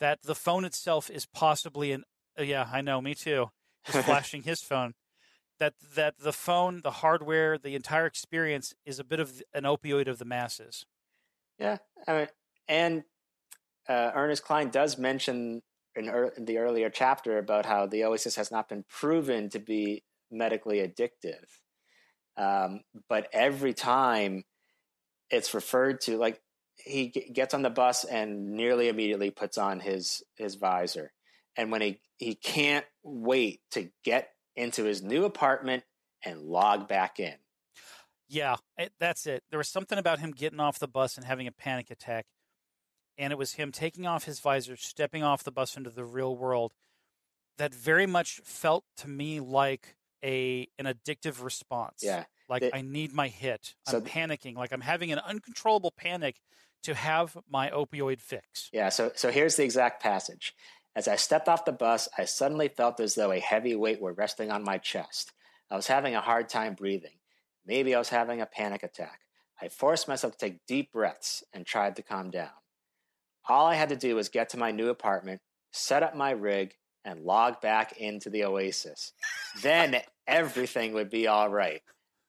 S1: that the phone itself is possibly an yeah, I know, me too. Just [LAUGHS] flashing his phone that that the phone, the hardware, the entire experience is a bit of an opioid of the masses.
S2: Yeah, I mean, and uh, Ernest Cline does mention in, er- in, the earlier chapter about how the Oasis has not been proven to be medically addictive, um, but every time it's referred to, like he g- gets on the bus and nearly immediately puts on his his visor, and when he he can't wait to get into his new apartment and log back in.
S1: Yeah, it, that's it. There was something about him getting off the bus and having a panic attack. And it was him taking off his visor, stepping off the bus into the real world that very much felt to me like a an addictive response.
S2: Yeah.
S1: Like I need my hit. I'm so panicking. Like I'm having an uncontrollable panic to have my opioid fix.
S2: Yeah, so so here's the exact passage. As I stepped off the bus, I suddenly felt as though a heavy weight were resting on my chest. I was having a hard time breathing. Maybe I was having a panic attack. I forced myself to take deep breaths and tried to calm down. All I had to do was get to my new apartment, set up my rig, and log back into the Oasis. then everything would be all right.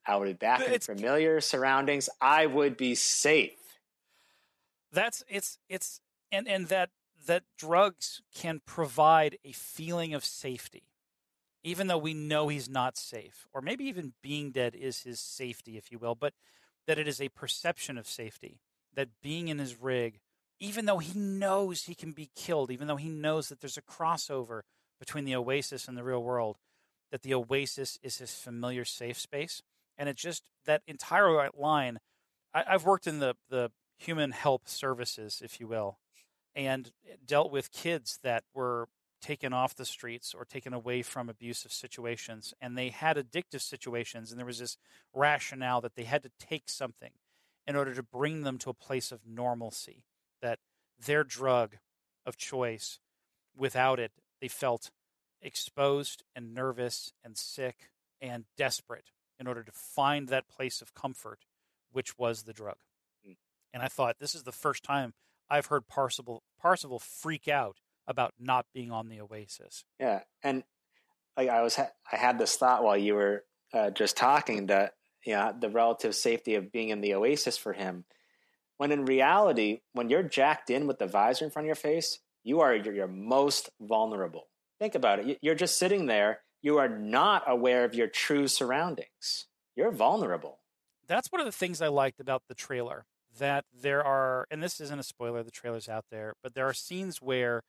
S2: I would be back in familiar surroundings. I would be safe.
S1: That's it's it's and and that that drugs can provide a feeling of safety, even though we know he's not safe, or maybe even being dead is his safety, if you will, but that it is a perception of safety, that being in his rig, even though he knows he can be killed, even though he knows that there's a crossover between the oasis and the real world, that the oasis is his familiar safe space. And it just, that entire line, I, I've worked in the, the human help services, if you will, and dealt with kids that were taken off the streets or taken away from abusive situations and they had addictive situations and there was this rationale that they had to take something in order to bring them to a place of normalcy that their drug of choice without it they felt exposed and nervous and sick and desperate in order to find that place of comfort which was the drug mm. and i thought this is the first time I've heard Parzival Parzival freak out about not being on the Oasis.
S2: Yeah, and like I was, ha- I had this thought while you were uh, just talking that you know the relative safety of being in the Oasis for him, when in reality, when you're jacked in with the visor in front of your face, you are your, your most vulnerable. Think about it. You're just sitting there. You are not aware of your true surroundings. You're vulnerable.
S1: That's one of the things I liked about the trailer that there are, and this isn't a spoiler, the trailer's out there, but there are scenes where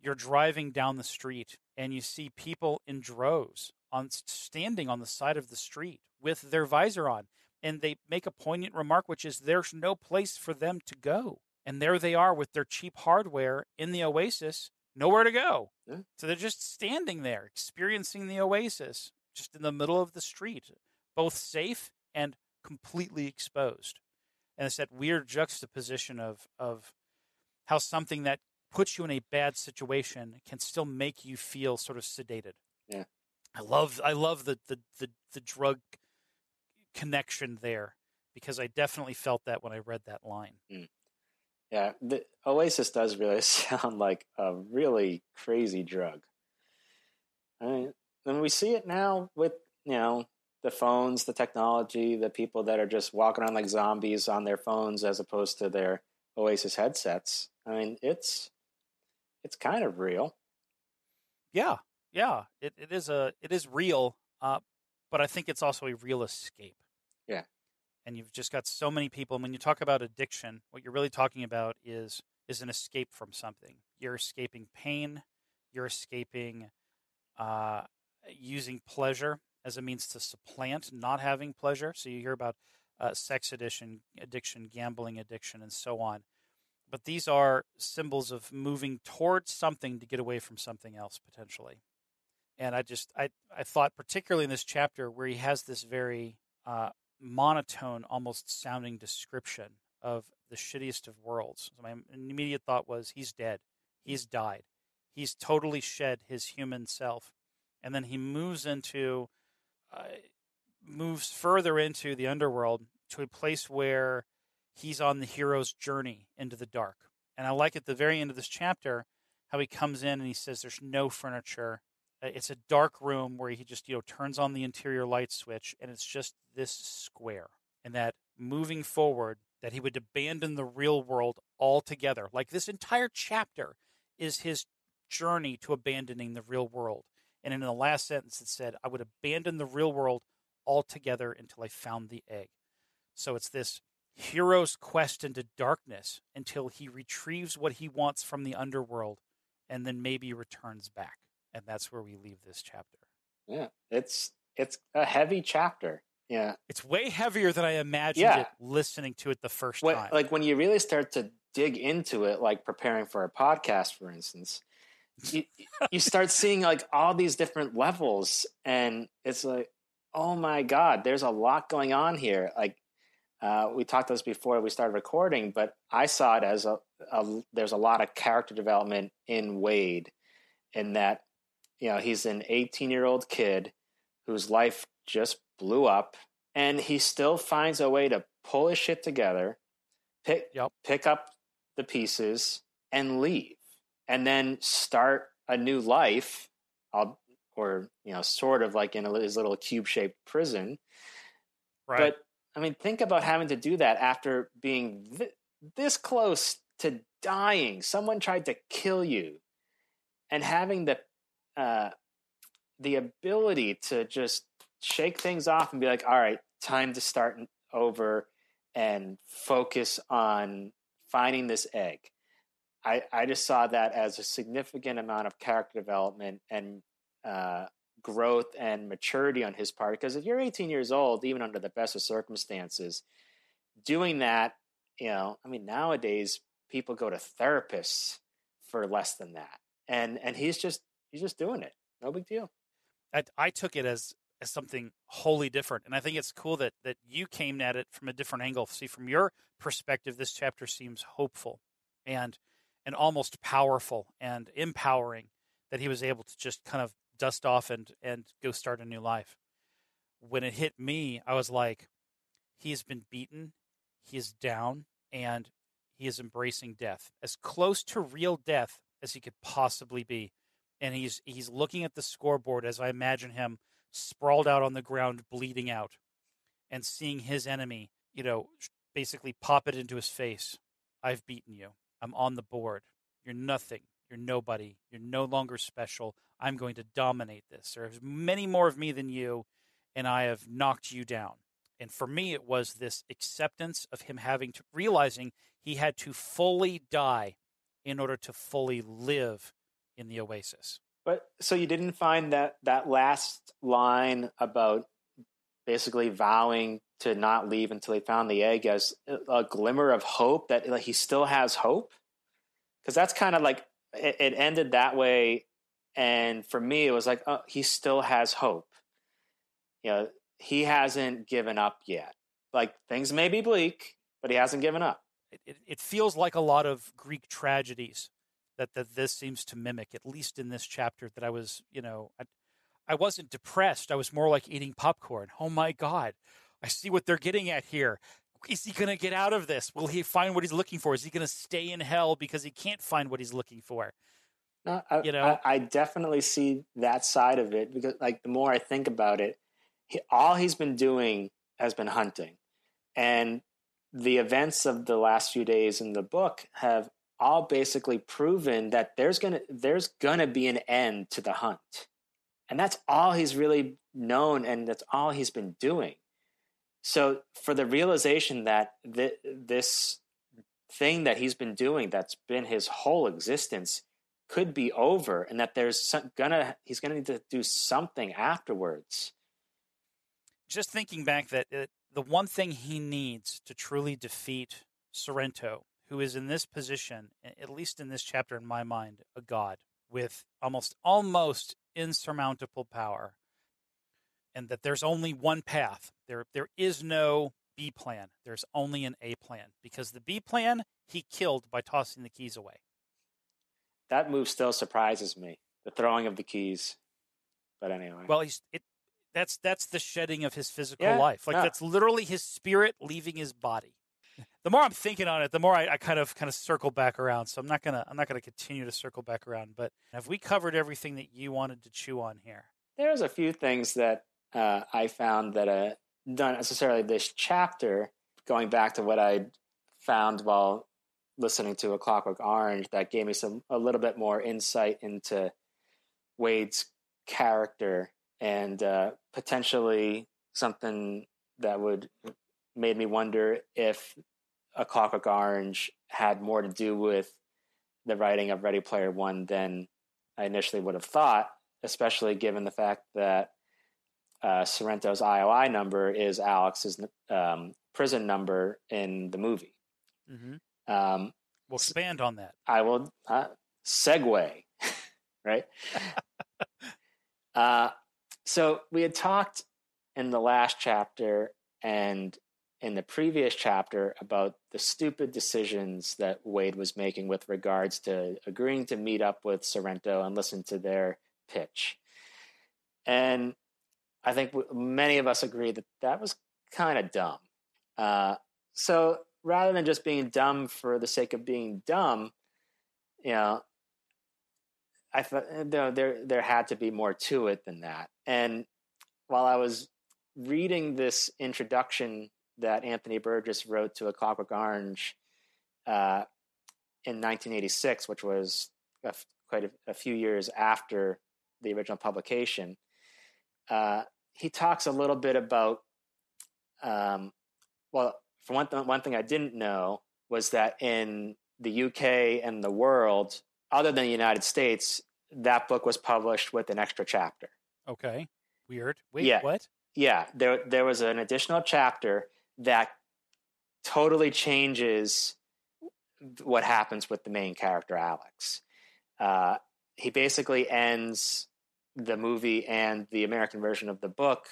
S1: you're driving down the street and you see people in droves on standing on the side of the street with their visor on and they make a poignant remark which is there's no place for them to go And there they are with their cheap hardware in the Oasis, nowhere to go.
S2: Yeah.
S1: So they're just standing there, experiencing the Oasis, just in the middle of the street, both safe and completely exposed. And it's that weird juxtaposition of of how something that puts you in a bad situation can still make you feel sort of sedated.
S2: Yeah.
S1: I love I love the the the, the drug connection there because I definitely felt that when I read that line.
S2: Mm. Yeah, the Oasis does really [LAUGHS] sound like a really crazy drug. I mean, and we see it now with you know the phones, the technology, the people that are just walking around like zombies on their phones as opposed to their Oasis headsets. I mean, it's it's kind of real.
S1: Yeah, yeah, it, it is a it is real, uh, but I think it's also a real escape.
S2: Yeah,
S1: and you've just got so many people. And when you talk about addiction, what you're really talking about is is an escape from something. You're escaping pain. You're escaping uh, using pleasure as a means to supplant not having pleasure. So you hear about uh, sex addiction, addiction, gambling addiction, and so on. But these are symbols of moving towards something to get away from something else potentially. And I just I I thought particularly in this chapter where he has this very uh, monotone, almost sounding description of the shittiest of worlds. So my immediate thought was he's dead, he's died, he's totally shed his human self, and then he moves into moves further into the underworld to a place where he's on the hero's journey into the dark. And I like at the very end of this chapter how he comes in and he says there's no furniture. Uh, it's a dark room where he just, you know, turns on the interior light switch and it's just this square. And that moving forward, that he would abandon the real world altogether. Like this entire chapter is his journey to abandoning the real world. And in the last sentence, it said, I would abandon the real world altogether until I found the egg. So it's this hero's quest into darkness until he retrieves what he wants from the underworld and then maybe returns back. And that's where we leave this chapter.
S2: Yeah, it's it's a heavy chapter. Yeah.
S1: It's way heavier than I imagined yeah. it listening to it the first
S2: when,
S1: time.
S2: Like when you really start to dig into it, like preparing for a podcast, for instance, you, you start seeing like all these different levels and it's like, oh my God, there's a lot going on here. Like uh, we talked this before we started recording, but I saw it as a, a, there's a lot of character development in Wade, in that you know he's an 18 year old kid whose life just blew up, and he still finds a way to pull his shit together, pick
S1: yep.
S2: pick up the pieces, and leave, and then start a new life, or you know, sort of like in a, his little cube shaped prison.
S1: Right.
S2: But I mean, think about having to do that after being th- this close to dying. Someone tried to kill you, and having the uh, the ability to just shake things off and be like, "All right, time to start over and focus on finding this egg." I I just saw that as a significant amount of character development and uh, growth and maturity on his part. Because if you're 18 years old, even under the best of circumstances, doing that, you know, I mean, nowadays people go to therapists for less than that, and and he's just he's just doing it. No big deal.
S1: I, I took it as as something wholly different, and I think it's cool that that you came at it from a different angle. See, from your perspective, this chapter seems hopeful and and almost powerful and empowering that he was able to just kind of dust off and and go start a new life. When it hit me, I was like, he's been beaten, he is down, and he is embracing death as close to real death as he could possibly be. And he's he's looking at the scoreboard as I imagine him sprawled out on the ground, bleeding out, and seeing his enemy, you know, basically pop it into his face. I've beaten you. I'm on the board. You're nothing. You're nobody. You're no longer special. I'm going to dominate this. There's many more of me than you, and I have knocked you down. And for me, it was this acceptance of him having to realizing he had to fully die in order to fully live in the oasis.
S2: But so you didn't find that that last line about basically vowing to not leave until he found the egg as a glimmer of hope that like, he still has hope? Because that's kind of like it, it, ended that way. And for me it was like oh he still has hope. You know he hasn't given up yet. Like things may be bleak but he hasn't given up.
S1: It, it feels like a lot of greek tragedies that, that this seems to mimic at least in this chapter that i was you know I, I wasn't depressed. I was more like eating popcorn. Oh my God, I see what they're getting at here. Is he going to get out of this? Will he find what he's looking for? Is he going to stay in hell because he can't find what he's looking for?
S2: No, I, you know, I, I, definitely see that side of it because, like, the more I think about it, he, all he's been doing has been hunting, and the events of the last few days in the book have all basically proven that there's gonna there's gonna be an end to the hunt and that's all he's really known and that's all he's been doing. So for the realization that th- this thing that he's been doing that's been his whole existence could be over and that there's some, gonna he's gonna need to do something afterwards
S1: just thinking back that uh, the one thing he needs to truly defeat sorrento who is in this position at least in this chapter in my mind a god with almost almost insurmountable power and that there's only one path. There there is no B plan. There's only an A plan because the B plan he killed by tossing the keys away.
S2: That move still surprises me. The throwing of the keys. But anyway.
S1: Well, he's it that's that's the shedding of his physical yeah, life. Like yeah. that's literally his spirit leaving his body the more I'm thinking on it, the more I, I, kind of kind of circle back around. So I'm not gonna I'm not gonna continue to circle back around. But have we covered everything that you wanted to chew on here?
S2: There's a few things that uh, I found that uh, not necessarily this chapter, going back to what I found while listening to A Clockwork Orange, that gave me some a little bit more insight into Wade's character and uh, potentially something that would made me wonder if a Clockwork Orange had more to do with the writing of Ready Player One than I initially would have thought, especially given the fact that uh, Sorrento's IOI number is Alex's um, prison number in the movie.
S1: Mm-hmm. Um, we'll expand on that.
S2: I will uh, segue, [LAUGHS] right? [LAUGHS] uh, so we had talked in the last chapter and in the previous chapter about the stupid decisions that Wade was making with regards to agreeing to meet up with Sorrento and listen to their pitch. And I think many of us agree that that was kind of dumb. Uh, so rather than just being dumb for the sake of being dumb, you know, I thought you know, there there had to be more to it than that. And while I was reading this introduction that Anthony Burgess wrote to A Clockwork Orange uh, in 1986, which was a, quite a, a, few years after the original publication. Uh, he talks a little bit about, um, well, for one, th- one thing I didn't know was that in the UK and the world, other than the United States, that book was published with an extra chapter.
S1: Okay. Weird. Wait, yeah. what?
S2: Yeah, there there was an additional chapter that totally changes what happens with the main character, Alex. Uh, he basically ends the movie and the American version of the book,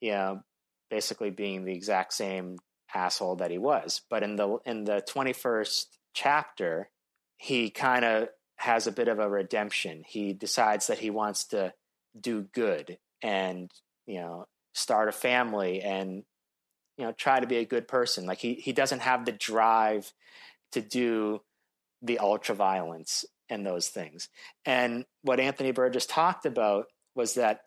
S2: you know, basically being the exact same asshole that he was. But in the in the twenty first chapter, he kind of has a bit of a redemption. He decides that he wants to do good and you know start a family and you know try to be a good person. Like he he doesn't have the drive to do the ultra violence and those things. And what anthony burgess talked about was that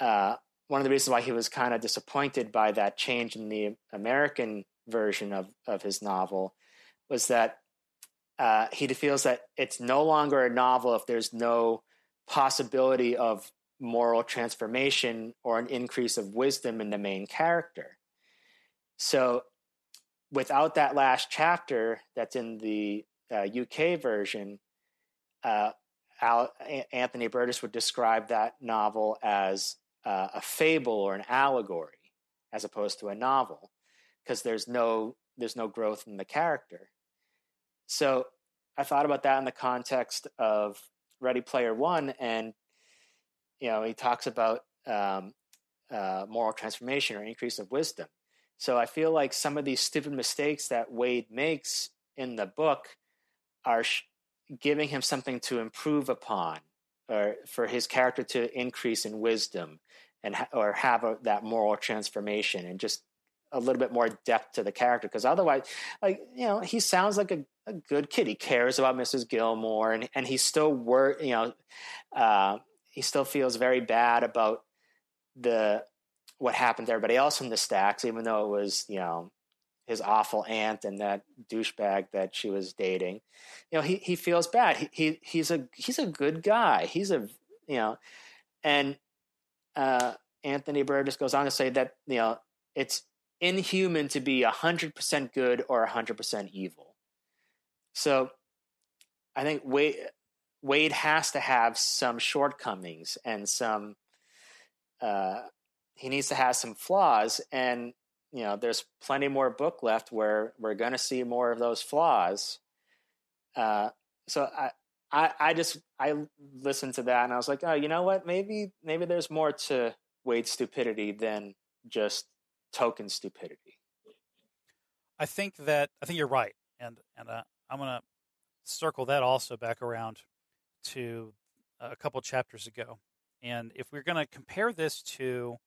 S2: uh, one of the reasons why he was kind of disappointed by that change in the american version of of his novel was that uh, he feels that it's no longer a novel if there's no possibility of moral transformation or an increase of wisdom in the main character so without that last chapter that's in the uh, UK version, uh, Al- Anthony Burgess would describe that novel as uh, a fable or an allegory. as opposed to a novel because there's no there's no growth in the character. So I thought about that in the context of Ready Player One, and you know he talks about um, uh, moral transformation or increase of wisdom. So I feel like some of these stupid mistakes that Wade makes in the book are sh- giving him something to improve upon, or for his character to increase in wisdom, and ha- or have a, that moral transformation, and just a little bit more depth to the character. Because otherwise, like you know, he sounds like a, a, good kid. He cares about Mrs. Gilmore, and and he still work. You know, uh, he still feels very bad about the what happened to everybody else in the stacks, even though it was you know his awful aunt and that douchebag that she was dating. You know, he he feels bad. He, he he's a he's a good guy. He's a you know, and uh, Anthony Burgess goes on to say that you know it's inhuman to be hundred percent good or hundred percent evil. So, I think Wade Wade has to have some shortcomings and some. Uh, he needs to have some flaws, and you know, there's plenty more book left where we're going to see more of those flaws. Uh, so I, I, I just I listened to that and I was like, oh, you know what? Maybe maybe there's more to Wade's stupidity than just token stupidity.
S1: I think that I think you're right, and and uh, I'm gonna circle that also back around to a couple chapters ago. And if we're gonna compare this to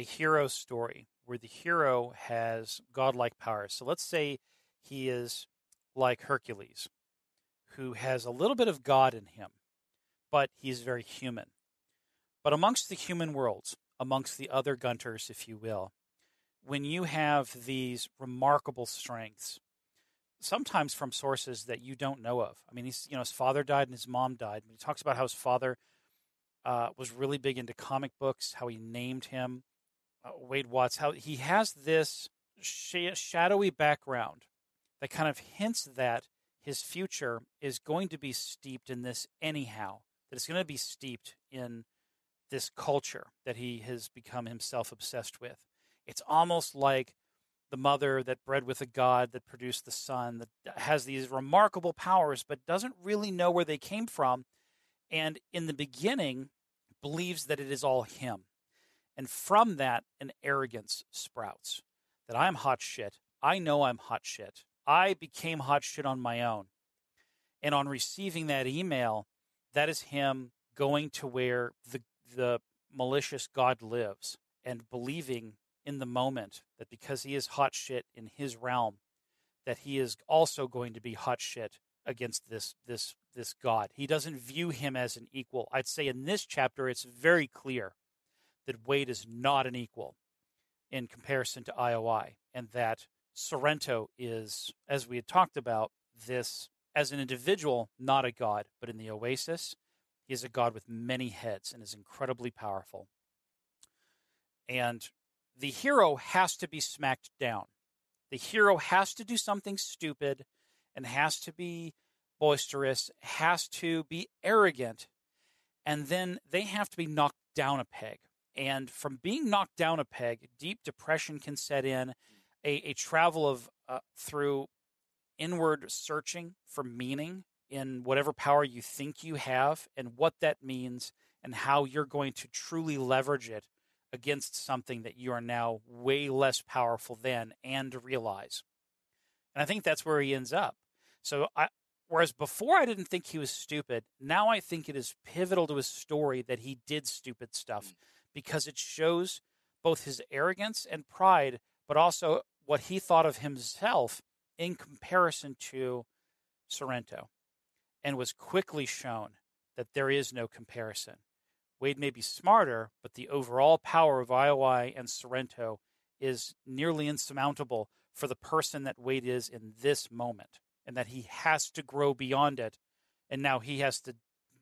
S1: a hero story where the hero has godlike powers. So let's say he is like Hercules, who has a little bit of God in him, but he's very human. But amongst the human worlds, amongst the other Gunters, if you will, when you have these remarkable strengths, sometimes from sources that you don't know of. I mean, he's you know his father died and his mom died. He talks about how his father uh, was really big into comic books, how he named him uh, Wade Watts, how he has this sh- shadowy background that kind of hints that his future is going to be steeped in this anyhow, that it's going to be steeped in this culture that he has become himself obsessed with. It's almost like the mother that bred with a god that produced the son that has these remarkable powers but doesn't really know where they came from and in the beginning believes that it is all him and from that, an arrogance sprouts that I'm hot shit. I know I'm hot shit. I became hot shit on my own. And on receiving that email, that is him going to where the, the malicious God lives and believing in the moment that because he is hot shit in his realm, that he is also going to be hot shit against this this this God. He doesn't view him as an equal. I'd say in this chapter it's very clear that Wade is not an equal in comparison to IOI, and that Sorrento is, as we had talked about, this as an individual, not a god, but in the Oasis, he is a god with many heads and is incredibly powerful. And the hero has to be smacked down. The hero has to do something stupid and has to be boisterous, has to be arrogant, and then they have to be knocked down a peg. And from being knocked down a peg, deep depression can set in, a, a travel of uh, through inward searching for meaning in whatever power you think you have and what that means and how you're going to truly leverage it against something that you are now way less powerful than and realize. And I think that's where he ends up. So I whereas before I didn't think he was stupid, now I think it is pivotal to his story that he did stupid stuff. Mm because it shows both his arrogance and pride, but also what he thought of himself in comparison to Sorrento, and was quickly shown that there is no comparison. Wade may be smarter, but the overall power of IOI and Sorrento is nearly insurmountable for the person that Wade is in this moment, and that he has to grow beyond it, and now he has to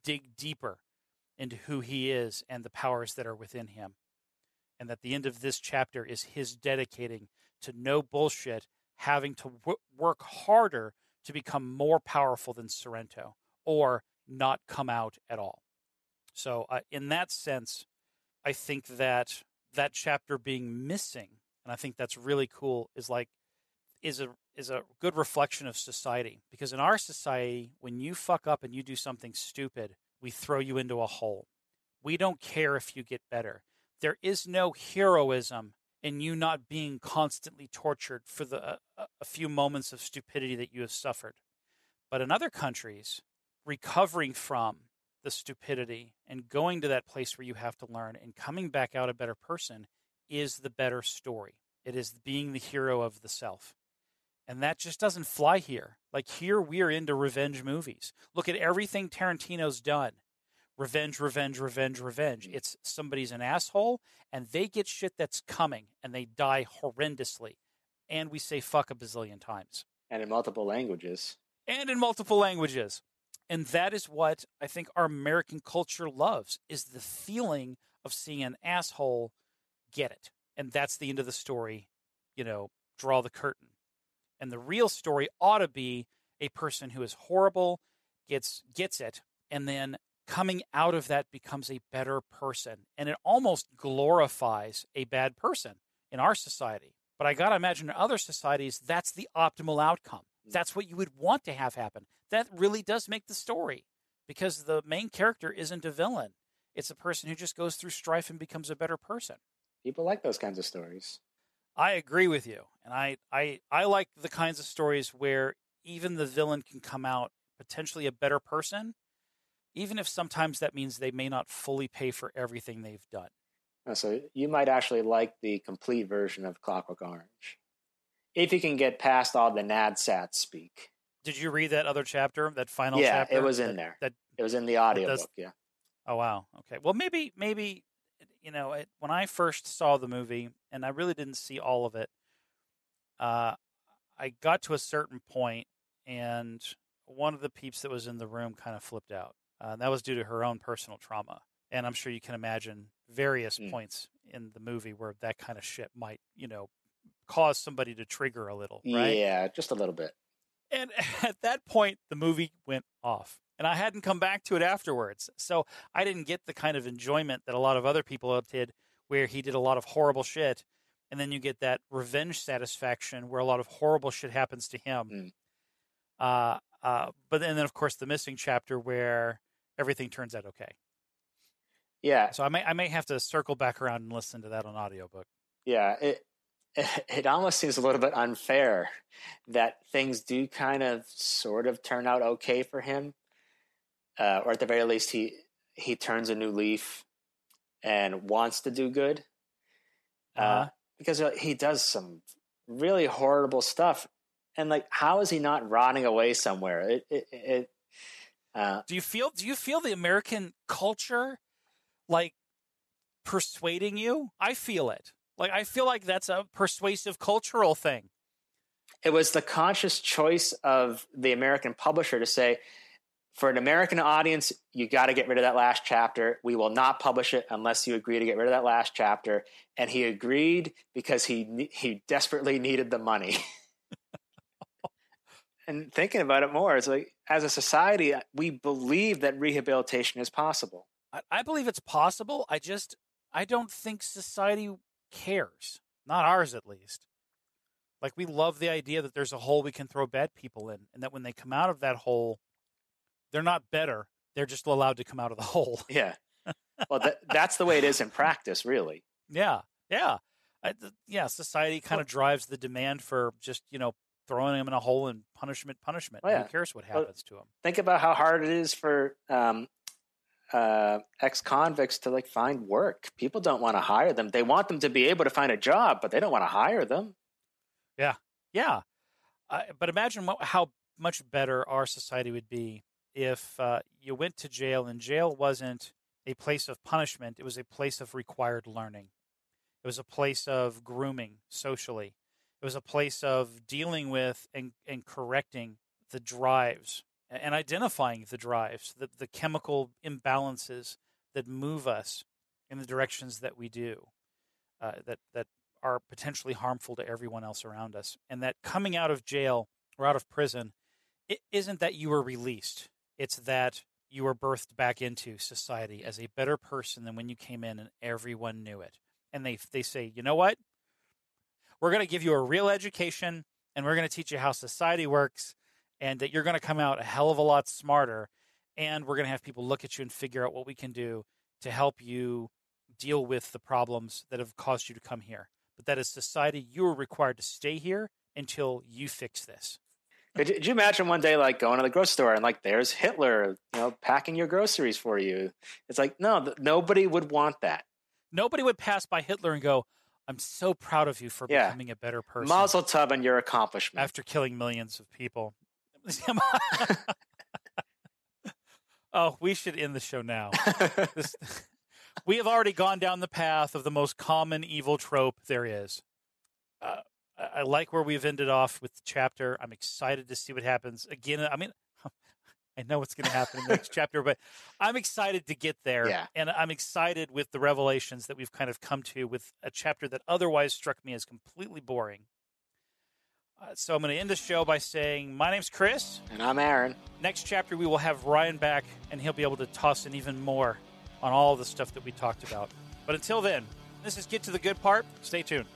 S1: dig deeper into who he is and the powers that are within him. And that the end of this chapter is his dedicating to no bullshit, having to w- work harder to become more powerful than Sorrento or not come out at all. So, uh, in that sense, I think that that chapter being missing and I think that's really cool. Is like is a is a good reflection of society because in our society, when you fuck up and you do something stupid, we throw you into a hole. We don't care if you get better. There is no heroism in you not being constantly tortured for the uh, uh, a few moments of stupidity that you have suffered. But in other countries, recovering from the stupidity and going to that place where you have to learn and coming back out a better person is the better story. It is being the hero of the self. And that just doesn't fly here. Like here, we're into revenge movies. Look at everything Tarantino's done revenge, revenge, revenge, revenge. It's somebody's an asshole and they get shit that's coming and they die horrendously. And we say fuck a bazillion times.
S2: And in multiple languages.
S1: And in multiple languages. And that is what I think our American culture loves is the feeling of seeing an asshole get it. And that's the end of the story. You know, draw the curtain. And the real story ought to be a person who is horrible, gets gets it, and then coming out of that becomes a better person. And it almost glorifies a bad person in our society. But I got to imagine in other societies, that's the optimal outcome. Mm. That's what you would want to have happen. That really does make the story because the main character isn't a villain. It's a person who just goes through strife and becomes a better person.
S2: People like those kinds of stories.
S1: I agree with you. And I, I, I like the kinds of stories where even the villain can come out potentially a better person even if sometimes that means they may not fully pay for everything they've done.
S2: Oh, so you might actually like the complete version of Clockwork Orange, if you can get past all the NADSAT speak.
S1: Did you read that other chapter, that final
S2: yeah,
S1: chapter?
S2: it was in
S1: that,
S2: there.
S1: That
S2: it was in the audiobook. Does, yeah.
S1: Oh wow. Okay. Well, maybe maybe you know it, when I first saw the movie, and I really didn't see all of it. Uh, I got to a certain point, and one of the peeps that was in the room kind of flipped out. Uh, that was due to her own personal trauma. And I'm sure you can imagine various mm. points in the movie where that kind of shit might, you know, cause somebody to trigger a little, right?
S2: Yeah, just a little bit.
S1: And [LAUGHS] at that point, the movie went off. And I hadn't come back to it afterwards. So I didn't get the kind of enjoyment that a lot of other people did, where he did a lot of horrible shit. And then you get that revenge satisfaction where a lot of horrible shit happens to him. Mm. Uh, uh, but then, then, of course, the missing chapter where everything turns out okay.
S2: Yeah.
S1: So I may I may have to circle back around and listen to that on audiobook.
S2: Yeah, it [LAUGHS] it almost seems a little bit unfair that things do kind of sort of turn out okay for him, uh, or at the very least he he turns a new leaf and wants to do good. Uh, uh-huh. Uh, because he does some really horrible stuff, and like, how is he not rotting away somewhere? It it, it
S1: uh, do you feel do you feel the American culture like persuading you? I feel it. Like I feel like that's a persuasive cultural thing.
S2: It was the conscious choice of the American publisher to say, for an American audience, you got to get rid of that last chapter. We will not publish it unless you agree to get rid of that last chapter. And he agreed because he he desperately needed the money. [LAUGHS] and thinking about it more, it's like as a society, we believe that rehabilitation is possible.
S1: I, I believe it's possible. I just I don't think society cares. Not ours, at least. Like we love the idea that there's a hole we can throw bad people in, and that when they come out of that hole, they're not better. They're just allowed to come out of the [LAUGHS] hole.
S2: Yeah. Well, that, that's the way it is in practice, really.
S1: Yeah. Yeah. I, yeah. Society kind of drives the demand for just you know throwing them in a hole and punishment, punishment. Oh, yeah. Who cares what happens well, to them?
S2: Think about how hard it is for um, uh, ex convicts to like find work. People don't want to hire them. They want them to be able to find a job, but they don't want to hire them.
S1: Yeah, yeah. Uh, but imagine what, how much better our society would be if uh, you went to jail and jail wasn't a place of punishment; it was a place of required learning. It was a place of grooming socially. It was a place of dealing with and, and correcting the drives and identifying the drives, the, the chemical imbalances that move us in the directions that we do, uh, that, that are potentially harmful to everyone else around us. And that coming out of jail or out of prison, it isn't that you were released, it's that you were birthed back into society as a better person than when you came in and everyone knew it. And they, they say, you know what? we're going to give you a real education and we're going to teach you how society works and that you're going to come out a hell of a lot smarter and we're going to have people look at you and figure out what we can do to help you deal with the problems that have caused you to come here but that society you are required to stay here until you fix this
S2: could you, could you imagine one day like going to the grocery store and like there's hitler you know packing your groceries for you it's like no th- nobody would want that
S1: nobody would pass by hitler and go I'm so proud of you for yeah. becoming a better person.
S2: Mazel tov on your accomplishment.
S1: After killing millions of people. [LAUGHS] oh, we should end the show now. [LAUGHS] this, we have already gone down the path of the most common evil trope there is. Uh, I like where we've ended off with the chapter. I'm excited to see what happens. Again, I mean, [LAUGHS] I know what's going to happen in the next [LAUGHS] chapter, but I'm excited to get there.
S2: Yeah.
S1: And I'm excited with the revelations that we've kind of come to with a chapter that otherwise struck me as completely boring. Uh, so I'm going to end the show by saying, My name's Chris.
S2: And I'm Aaron.
S1: Next chapter, we will have Ryan back, and he'll be able to toss in even more on all the stuff that we talked about. But until then, this is Get to the Good Part. Stay tuned.